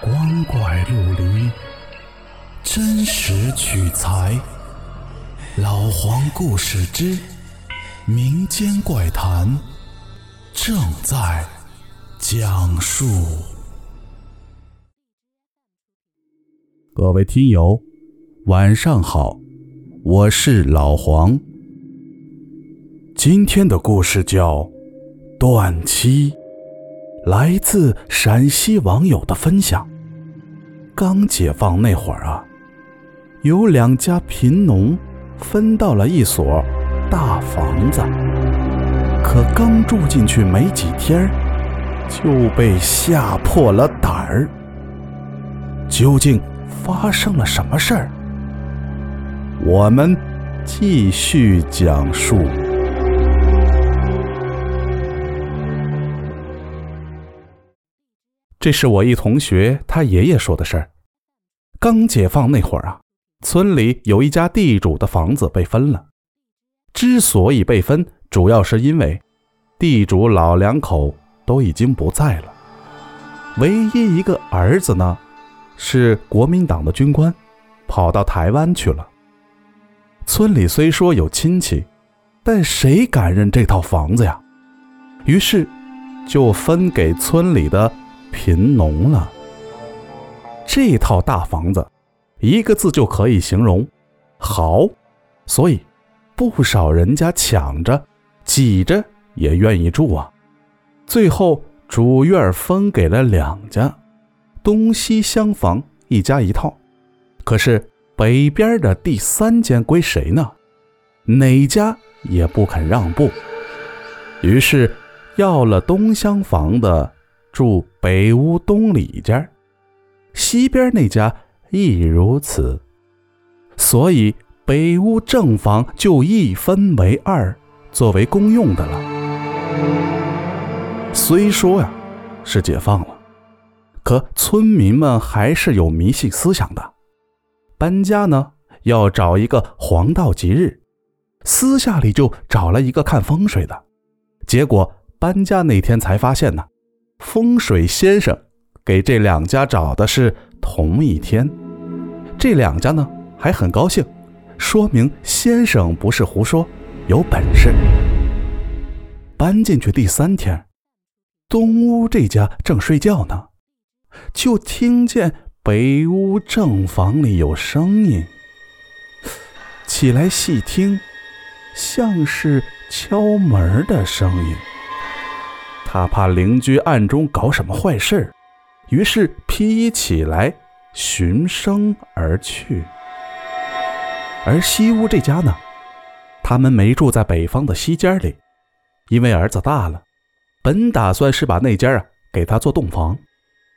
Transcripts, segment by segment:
光怪陆离，真实取材。老黄故事之民间怪谈正在讲述。各位听友，晚上好，我是老黄。今天的故事叫《断妻》。来自陕西网友的分享。刚解放那会儿啊，有两家贫农分到了一所大房子，可刚住进去没几天，就被吓破了胆儿。究竟发生了什么事儿？我们继续讲述。这是我一同学他爷爷说的事儿。刚解放那会儿啊，村里有一家地主的房子被分了。之所以被分，主要是因为地主老两口都已经不在了，唯一一个儿子呢，是国民党的军官，跑到台湾去了。村里虽说有亲戚，但谁敢认这套房子呀？于是就分给村里的。贫农了，这套大房子，一个字就可以形容，好。所以，不少人家抢着、挤着也愿意住啊。最后，主院分给了两家，东西厢房一家一套。可是北边的第三间归谁呢？哪家也不肯让步，于是要了东厢房的。住北屋东里间，西边那家亦如此，所以北屋正房就一分为二，作为公用的了。虽说呀是解放了，可村民们还是有迷信思想的。搬家呢要找一个黄道吉日，私下里就找了一个看风水的，结果搬家那天才发现呢。风水先生给这两家找的是同一天，这两家呢还很高兴，说明先生不是胡说，有本事。搬进去第三天，东屋这家正睡觉呢，就听见北屋正房里有声音，起来细听，像是敲门的声音。他怕邻居暗中搞什么坏事于是披衣起来寻声而去。而西屋这家呢，他们没住在北方的西间里，因为儿子大了，本打算是把那间啊给他做洞房，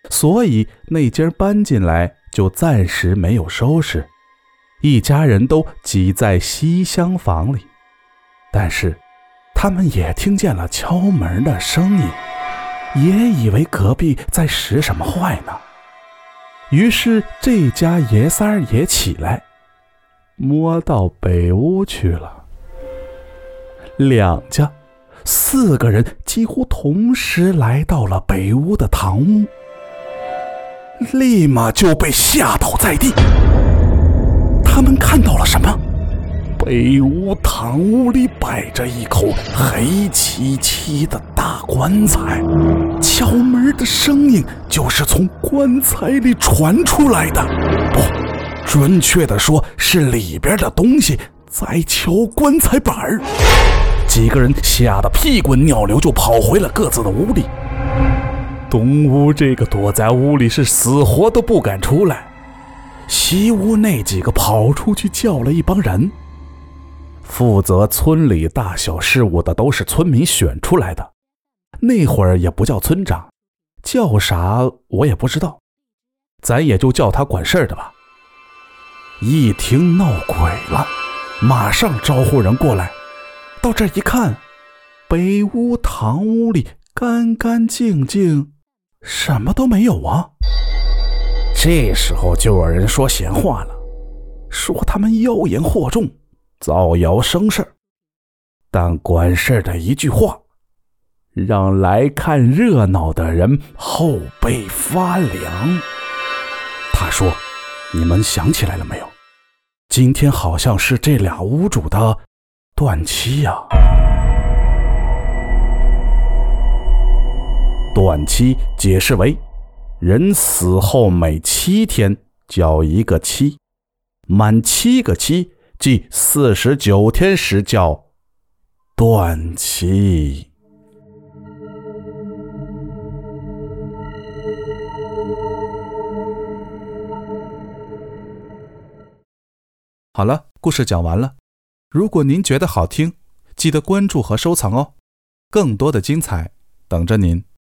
所以那间搬进来就暂时没有收拾，一家人都挤在西厢房里，但是。他们也听见了敲门的声音，也以为隔壁在使什么坏呢。于是这家爷仨也起来，摸到北屋去了。两家四个人几乎同时来到了北屋的堂屋，立马就被吓倒在地。他们看到了什么？北屋堂屋里摆着一口黑漆漆的大棺材，敲门的声音就是从棺材里传出来的。不，准确的说是里边的东西在敲棺材板儿。几个人吓得屁滚尿流，就跑回了各自的屋里。东屋这个躲在屋里是死活都不敢出来，西屋那几个跑出去叫了一帮人。负责村里大小事务的都是村民选出来的，那会儿也不叫村长，叫啥我也不知道，咱也就叫他管事儿的吧。一听闹鬼了，马上招呼人过来。到这一看，北屋堂屋里干干净净，什么都没有啊。这时候就有人说闲话了，说他们妖言惑众。造谣生事，但管事的一句话，让来看热闹的人后背发凉。他说，你们想起来了没有？今天好像是这俩屋主的断期呀。断期解释为，人死后每七天交一个期，满七个期即四十九天时叫断气。好了，故事讲完了。如果您觉得好听，记得关注和收藏哦，更多的精彩等着您。